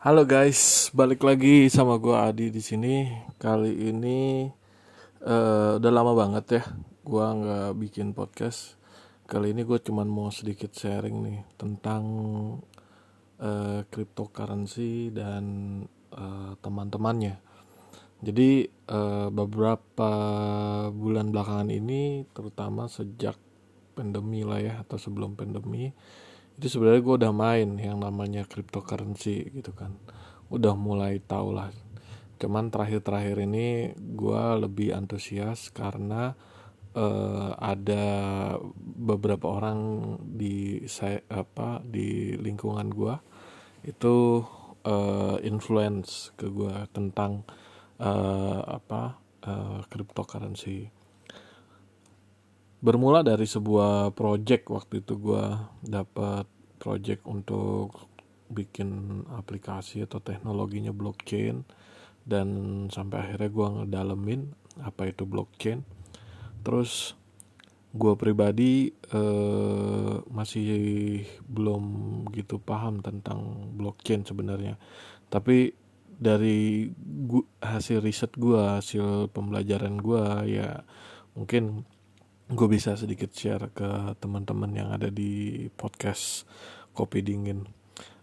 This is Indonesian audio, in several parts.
Halo guys, balik lagi sama gua Adi di sini. Kali ini eh, udah lama banget ya, gua nggak bikin podcast. Kali ini gue cuman mau sedikit sharing nih tentang eh, cryptocurrency dan eh, teman-temannya. Jadi eh, beberapa bulan belakangan ini, terutama sejak pandemi lah ya atau sebelum pandemi itu sebenarnya gue udah main yang namanya cryptocurrency gitu kan. Udah mulai tau lah. Cuman terakhir-terakhir ini gue lebih antusias karena uh, ada beberapa orang di saya apa di lingkungan gue itu uh, influence ke gue tentang uh, apa uh, cryptocurrency bermula dari sebuah project waktu itu gue dapat project untuk bikin aplikasi atau teknologinya blockchain. Dan sampai akhirnya gue ngedalemin apa itu blockchain. Terus gue pribadi eh, masih belum gitu paham tentang blockchain sebenarnya. Tapi dari gua, hasil riset gue hasil pembelajaran gue ya mungkin gue bisa sedikit share ke teman-teman yang ada di podcast kopi dingin.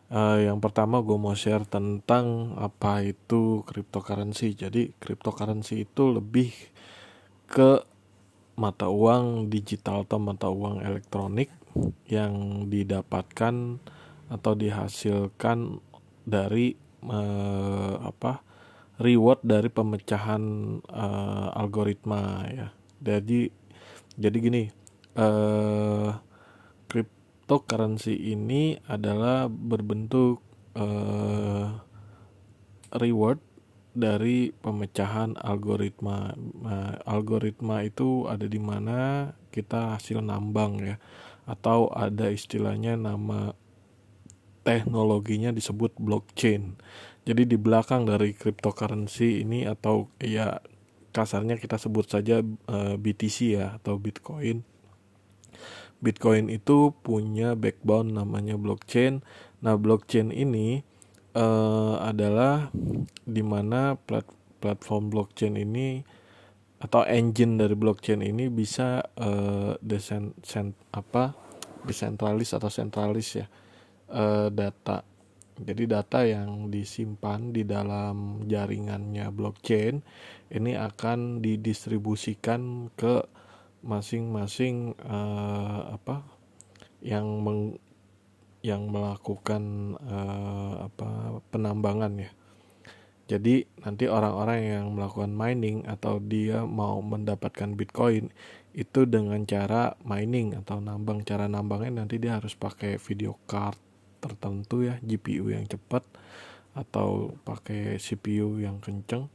Uh, yang pertama gue mau share tentang apa itu cryptocurrency. Jadi cryptocurrency itu lebih ke mata uang digital atau mata uang elektronik yang didapatkan atau dihasilkan dari uh, apa reward dari pemecahan uh, algoritma ya. Jadi jadi gini uh, cryptocurrency ini adalah berbentuk uh, reward dari pemecahan algoritma. Nah, algoritma itu ada di mana kita hasil nambang ya atau ada istilahnya nama teknologinya disebut blockchain. Jadi di belakang dari cryptocurrency ini atau ya kasarnya kita sebut saja uh, eh, BTC ya atau Bitcoin. Bitcoin itu punya backbone namanya blockchain. Nah, blockchain ini uh, adalah di mana plat platform blockchain ini atau engine dari blockchain ini bisa uh, desen apa desentralis atau sentralis ya uh, data jadi data yang disimpan di dalam jaringannya blockchain ini akan didistribusikan ke masing-masing uh, apa yang meng, yang melakukan uh, apa penambangan ya. Jadi nanti orang-orang yang melakukan mining atau dia mau mendapatkan Bitcoin itu dengan cara mining atau nambang cara nambangnya nanti dia harus pakai video card tertentu ya GPU yang cepat atau pakai CPU yang kenceng.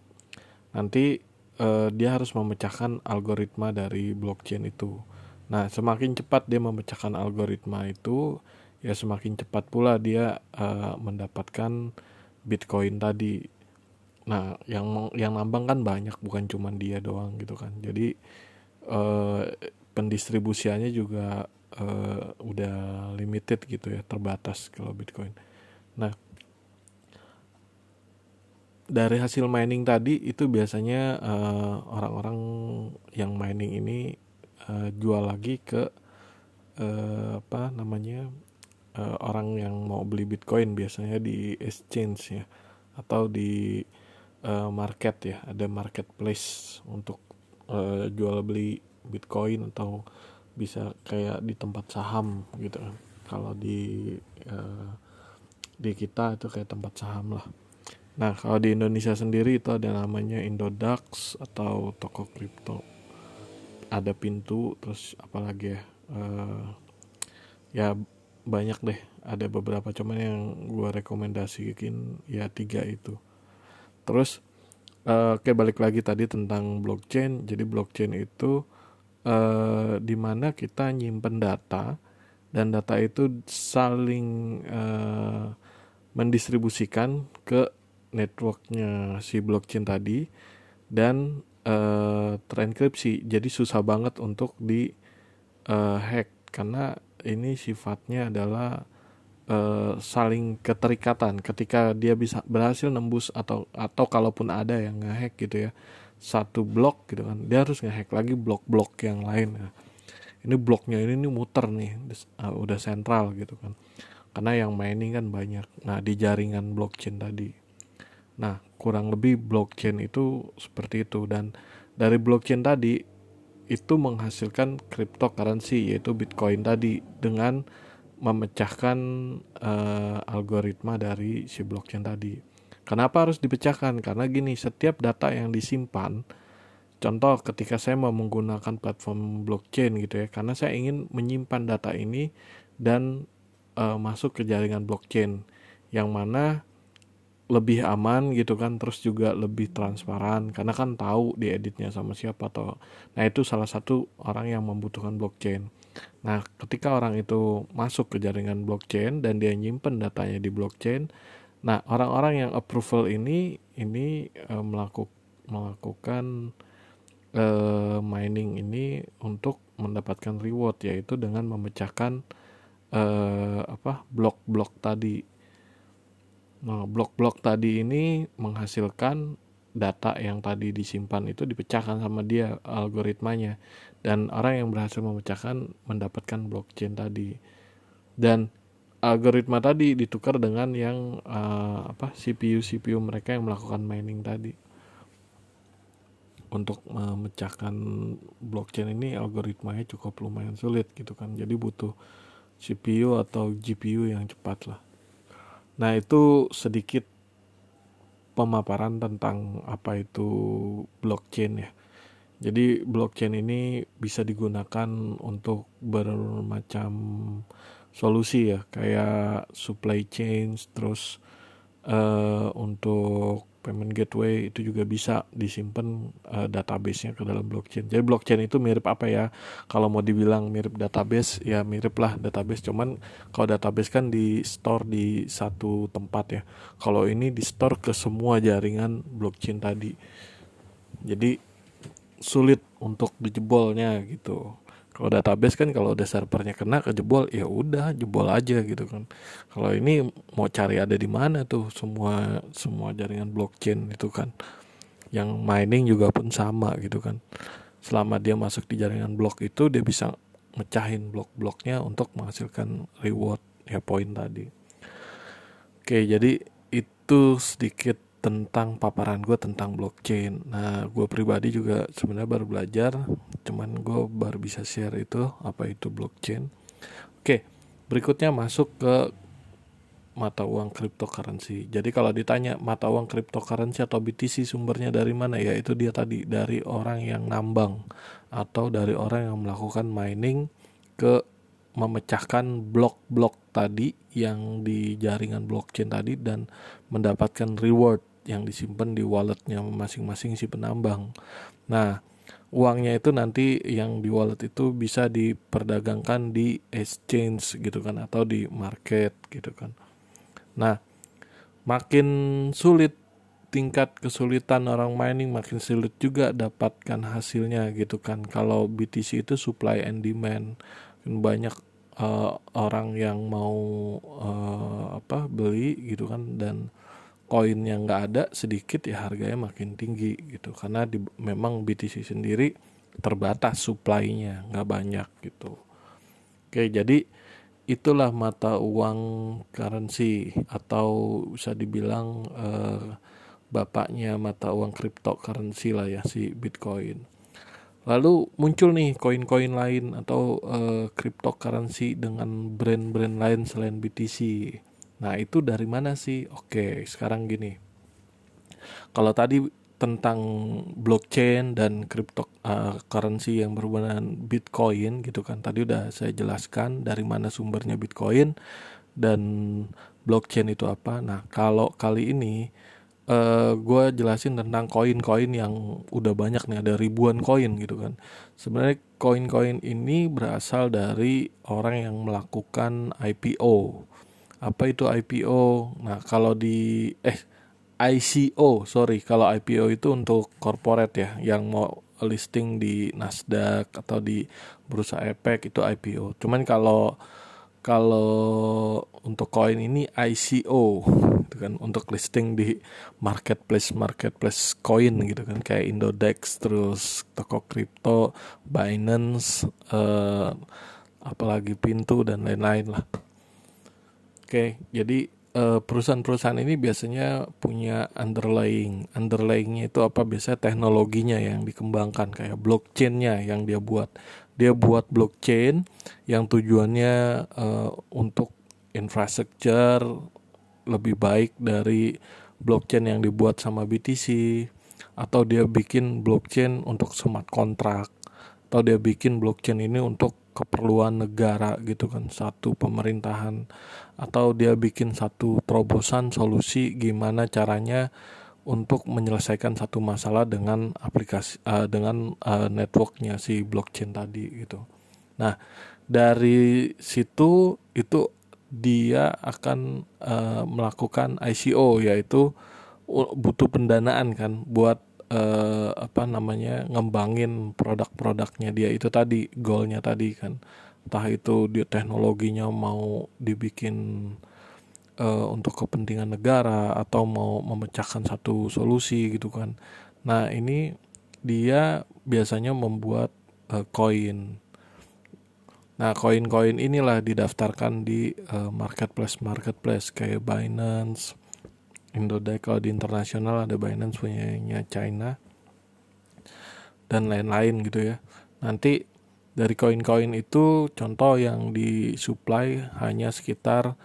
Nanti eh, dia harus memecahkan algoritma dari blockchain itu. Nah semakin cepat dia memecahkan algoritma itu ya semakin cepat pula dia eh, mendapatkan bitcoin tadi. Nah yang yang nambang kan banyak bukan cuma dia doang gitu kan. Jadi eh, pendistribusiannya juga uh, udah limited gitu ya terbatas kalau Bitcoin. Nah dari hasil mining tadi itu biasanya eh, orang-orang yang mining ini uh, jual lagi ke uh, apa namanya uh, orang yang mau beli Bitcoin biasanya di exchange ya atau di uh, market ya ada marketplace untuk uh, jual beli Bitcoin atau bisa kayak di tempat saham gitu kan. Kalau di uh, di kita itu kayak tempat saham lah. Nah kalau di Indonesia sendiri itu ada namanya Indodax atau toko kripto. Ada pintu terus apalagi ya uh, ya banyak deh. Ada beberapa cuman yang gue rekomendasikan ya tiga itu. Terus uh, oke balik lagi tadi tentang blockchain. Jadi blockchain itu uh, di mana kita nyimpen data dan data itu saling uh, mendistribusikan ke networknya si blockchain tadi dan uh, terenkripsi jadi susah banget untuk di uh, hack karena ini sifatnya adalah uh, saling keterikatan. Ketika dia bisa berhasil nembus atau atau kalaupun ada yang ngehack gitu ya satu blok gitu kan. Dia harus ngehack lagi blok-blok yang lain ya. ini bloknya ini nih muter nih uh, udah sentral gitu kan. Karena yang mining kan banyak. Nah di jaringan blockchain tadi. Nah kurang lebih blockchain itu seperti itu. Dan dari blockchain tadi itu menghasilkan cryptocurrency yaitu bitcoin tadi dengan memecahkan uh, algoritma dari si blockchain tadi. Kenapa harus dipecahkan? Karena gini, setiap data yang disimpan, contoh ketika saya mau menggunakan platform blockchain gitu ya, karena saya ingin menyimpan data ini dan uh, masuk ke jaringan blockchain, yang mana lebih aman gitu kan terus juga lebih transparan karena kan tahu dieditnya sama siapa atau nah itu salah satu orang yang membutuhkan blockchain nah ketika orang itu masuk ke jaringan blockchain dan dia nyimpen datanya di blockchain nah orang-orang yang approval ini ini e, melaku, melakukan e, mining ini untuk mendapatkan reward yaitu dengan memecahkan e, apa blok-blok tadi. Nah, blok-blok tadi ini menghasilkan data yang tadi disimpan itu dipecahkan sama dia algoritmanya. Dan orang yang berhasil memecahkan mendapatkan blockchain tadi. Dan algoritma tadi ditukar dengan yang uh, apa CPU CPU mereka yang melakukan mining tadi. Untuk memecahkan blockchain ini algoritmanya cukup lumayan sulit gitu kan. Jadi butuh CPU atau GPU yang cepat lah. Nah, itu sedikit pemaparan tentang apa itu blockchain ya. Jadi blockchain ini bisa digunakan untuk bermacam solusi ya, kayak supply chain, terus uh, untuk payment gateway itu juga bisa disimpan uh, database-nya ke dalam blockchain. Jadi blockchain itu mirip apa ya? Kalau mau dibilang mirip database ya mirip lah database. Cuman kalau database kan di store di satu tempat ya. Kalau ini di store ke semua jaringan blockchain tadi. Jadi sulit untuk dijebolnya gitu kalau database kan kalau udah servernya kena kejebol ya udah jebol aja gitu kan. Kalau ini mau cari ada di mana tuh semua semua jaringan blockchain itu kan. Yang mining juga pun sama gitu kan. Selama dia masuk di jaringan blok itu dia bisa mecahin blok-bloknya untuk menghasilkan reward ya poin tadi. Oke jadi itu sedikit tentang paparan gue tentang blockchain. Nah, gue pribadi juga sebenarnya baru belajar, cuman gue baru bisa share itu apa itu blockchain. Oke, berikutnya masuk ke mata uang cryptocurrency. Jadi kalau ditanya mata uang cryptocurrency atau BTC sumbernya dari mana ya itu dia tadi dari orang yang nambang atau dari orang yang melakukan mining ke memecahkan blok-blok tadi yang di jaringan blockchain tadi dan mendapatkan reward yang disimpan di walletnya masing-masing si penambang. Nah, uangnya itu nanti yang di wallet itu bisa diperdagangkan di exchange gitu kan atau di market gitu kan. Nah, makin sulit tingkat kesulitan orang mining makin sulit juga dapatkan hasilnya gitu kan. Kalau BTC itu supply and demand banyak uh, orang yang mau uh, apa beli gitu kan dan koin yang nggak ada sedikit ya harganya makin tinggi gitu. Karena di, memang BTC sendiri terbatas supply-nya nggak banyak gitu. Oke jadi itulah mata uang currency atau bisa dibilang eh, bapaknya mata uang cryptocurrency lah ya si Bitcoin. Lalu muncul nih koin-koin lain atau eh, cryptocurrency dengan brand-brand lain selain BTC Nah, itu dari mana sih? Oke, sekarang gini. Kalau tadi tentang blockchain dan cryptocurrency uh, yang berhubungan Bitcoin gitu kan. Tadi udah saya jelaskan dari mana sumbernya Bitcoin dan blockchain itu apa. Nah, kalau kali ini uh, gue jelasin tentang koin-koin yang udah banyak nih ada ribuan koin gitu kan sebenarnya koin-koin ini berasal dari orang yang melakukan IPO apa itu IPO nah kalau di eh ICO sorry. Kalau IPO itu untuk corporate ya yang mau listing di Nasdaq atau di bursa efek itu IPO cuman kalau kalau untuk koin ini ICO gitu kan. Untuk listing di marketplace marketplace koin gitu kan. Kayak Indodex terus toko kripto Binance uh, apalagi pintu dan lain-lain lah oke jadi uh, perusahaan-perusahaan ini biasanya punya underlying underlyingnya itu apa? Biasanya teknologinya yang dikembangkan kayak blockchainnya yang dia buat. Dia buat blockchain yang tujuannya uh, untuk infrastruktur lebih baik dari blockchain yang dibuat sama BTC atau dia bikin blockchain untuk smart kontrak atau dia bikin blockchain ini untuk keperluan negara gitu kan satu pemerintahan atau dia bikin satu terobosan solusi gimana caranya untuk menyelesaikan satu masalah dengan aplikasi uh, dengan uh, networknya si blockchain tadi gitu. Nah dari situ itu dia akan uh, melakukan ICO yaitu butuh pendanaan kan buat uh, apa namanya ngembangin produk-produknya dia itu tadi goalnya tadi kan entah itu dia teknologinya mau dibikin uh, untuk kepentingan negara atau mau memecahkan satu solusi gitu kan. Nah, ini dia biasanya membuat uh, koin. Nah, koin-koin inilah didaftarkan di uh, marketplace marketplace kayak Binance, Indodax kalau di internasional ada Binance punyanya China dan lain-lain gitu ya. Nanti dari koin-koin itu contoh yang disuplai hanya sekitar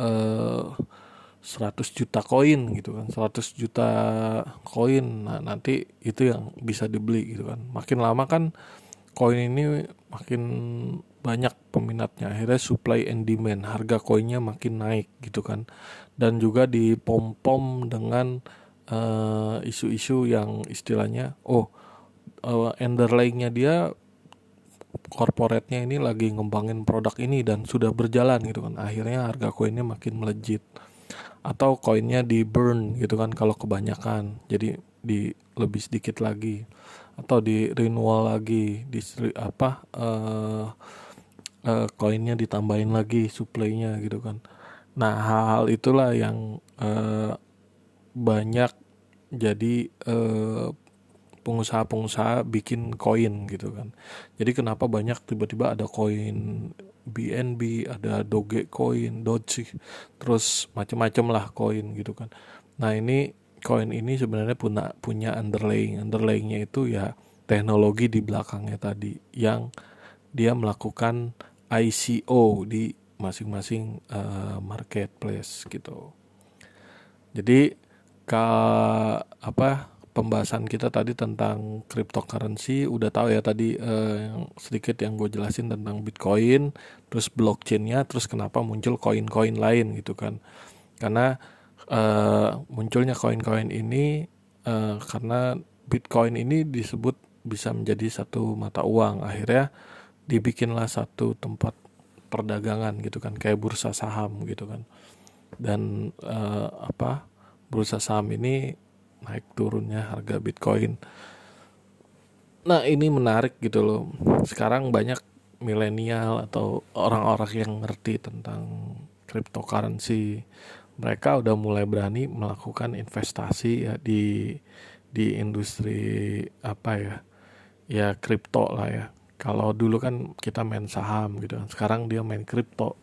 eh, 100 juta koin gitu kan 100 juta koin nah nanti itu yang bisa dibeli gitu kan makin lama kan koin ini makin banyak peminatnya. Akhirnya supply and demand harga koinnya makin naik gitu kan. Dan juga dipom-pom dengan eh, isu-isu uh, yang istilahnya oh uh, underlyingnya dia korporatnya ini lagi ngembangin produk ini dan sudah berjalan gitu kan. Akhirnya harga koinnya makin melejit. Atau koinnya di burn gitu kan kalau kebanyakan. Jadi di lebih sedikit lagi. Atau di renewal lagi di apa uh, uh, koinnya ditambahin lagi supply-nya gitu kan nah hal-hal itulah yang uh, banyak jadi uh, pengusaha-pengusaha bikin koin gitu kan. Jadi kenapa banyak tiba-tiba ada koin BNB, ada Doge koin, Doge, terus macam-macam lah koin gitu kan. Nah ini koin ini sebenarnya punya punya underlying, underlyingnya itu ya teknologi di belakangnya tadi yang dia melakukan ICO di masing-masing uh, marketplace gitu. Jadi ka apa pembahasan kita tadi tentang cryptocurrency udah tahu ya tadi uh, yang sedikit yang gue jelasin tentang Bitcoin, terus blockchainnya, terus kenapa muncul koin-koin lain gitu kan? Karena uh, munculnya koin-koin ini uh, karena Bitcoin ini disebut bisa menjadi satu mata uang, akhirnya dibikinlah satu tempat perdagangan gitu kan, kayak bursa saham gitu kan, dan uh, apa bursa saham ini naik turunnya harga Bitcoin. Nah ini menarik gitu loh. Sekarang banyak milenial atau orang-orang yang ngerti tentang cryptocurrency, mereka udah mulai berani melakukan investasi ya di di industri apa ya ya kripto lah ya. Kalau dulu kan kita main saham gitu kan, sekarang dia main kripto.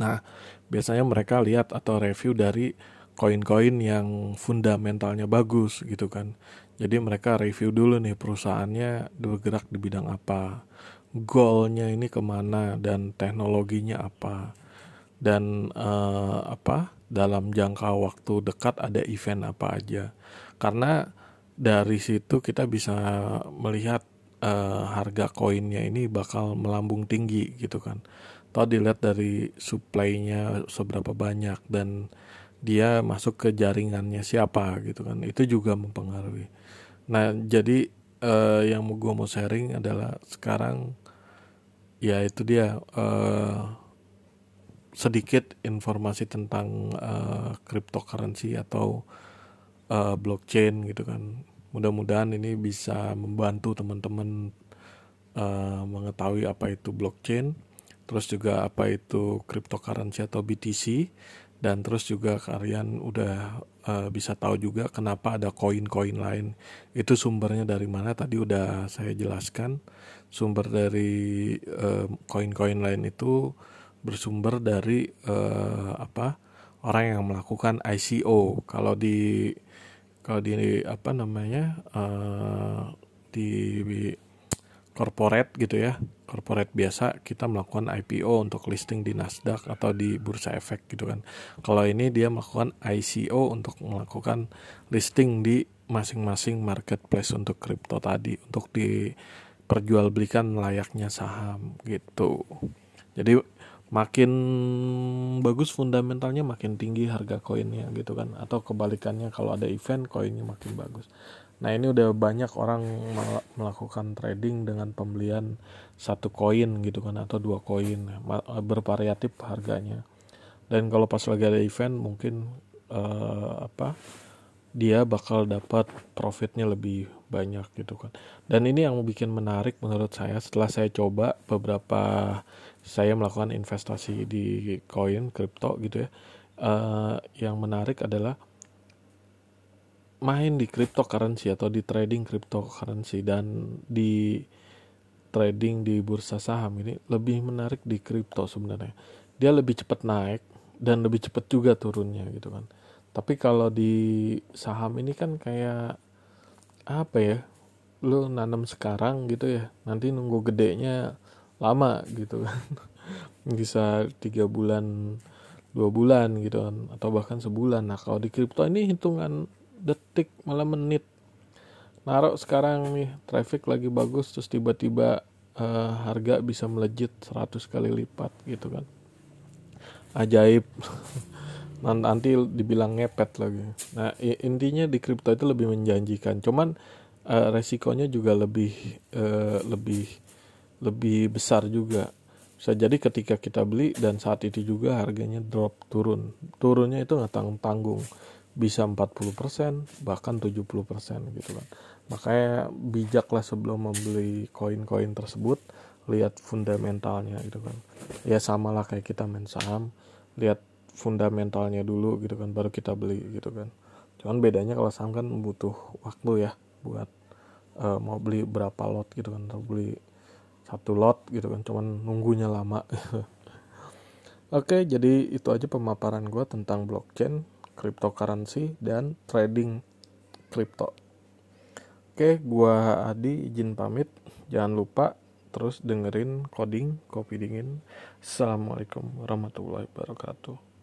Nah biasanya mereka lihat atau review dari koin-koin yang fundamentalnya bagus gitu kan. Jadi mereka review dulu nih perusahaannya bergerak di bidang apa, goalnya ini ke mana dan teknologinya apa, dan uh, apa dalam jangka waktu dekat ada event apa aja. Karena dari situ kita bisa melihat uh, harga koinnya ini bakal melambung tinggi gitu kan. Atau dilihat dari supply-nya seberapa banyak dan dia masuk ke jaringannya siapa gitu kan. Itu juga mempengaruhi. Nah jadi uh, yang gue mau sharing adalah sekarang ya itu dia uh, sedikit informasi tentang uh, cryptocurrency atau uh, blockchain gitu kan mudah-mudahan ini bisa membantu teman-teman uh, mengetahui apa itu blockchain terus juga apa itu cryptocurrency atau BTC dan terus juga kalian udah uh, bisa tahu juga kenapa ada koin-koin lain. Itu sumbernya dari mana? Tadi udah saya jelaskan. Sumber dari koin-koin uh, lain itu bersumber dari uh, apa orang yang melakukan ICO kalau di kalau di apa namanya uh, di corporate gitu ya corporate biasa kita melakukan IPO untuk listing di Nasdaq atau di bursa efek gitu kan. Kalau ini dia melakukan ICO untuk melakukan listing di masing-masing marketplace untuk kripto tadi untuk diperjualbelikan layaknya saham gitu. Jadi makin bagus fundamentalnya makin tinggi harga koinnya gitu kan atau kebalikannya kalau ada event koinnya makin bagus Nah ini udah banyak orang melakukan trading dengan pembelian satu koin gitu kan atau dua koin bervariatif harganya. Dan kalau pas lagi ada event mungkin uh, apa dia bakal dapat profitnya lebih banyak gitu kan. Dan ini yang bikin menarik menurut saya setelah saya coba beberapa saya melakukan investasi di koin kripto gitu ya. Uh, yang menarik adalah main di cryptocurrency atau di trading cryptocurrency dan di trading di bursa saham ini lebih menarik di kripto sebenarnya. Dia lebih cepat naik dan lebih cepat juga turunnya gitu kan. Tapi kalau di saham ini kan kayak apa ya? Lu nanam sekarang gitu ya, nanti nunggu gedenya lama gitu kan. Bisa tiga bulan, dua bulan gitu kan, atau bahkan sebulan. Nah kalau di kripto ini hitungan detik malah menit. Naruh sekarang nih traffic lagi bagus terus tiba-tiba uh, harga bisa melejit 100 kali lipat gitu kan. Ajaib. Nanti dibilang ngepet lagi. Nah intinya di kripto itu lebih menjanjikan. Cuman uh, resikonya juga lebih uh, lebih lebih besar juga. Bisa jadi ketika kita beli dan saat itu juga harganya drop turun. Turunnya itu nggak tanggung tanggung. Bisa 40% bahkan 70% gitu kan. Makanya bijaklah sebelum membeli koin-koin tersebut lihat fundamentalnya gitu kan. Ya samalah kayak kita main saham lihat fundamentalnya dulu gitu kan baru kita beli gitu kan. Cuman bedanya kalau saham kan butuh waktu ya buat uh, mau beli berapa lot gitu kan atau beli satu lot gitu kan cuman nunggunya lama Oke, jadi itu aja pemaparan gue tentang blockchain cryptocurrency dan trading crypto. Oke, gua Adi izin pamit. Jangan lupa terus dengerin coding kopi dingin. Assalamualaikum warahmatullahi wabarakatuh.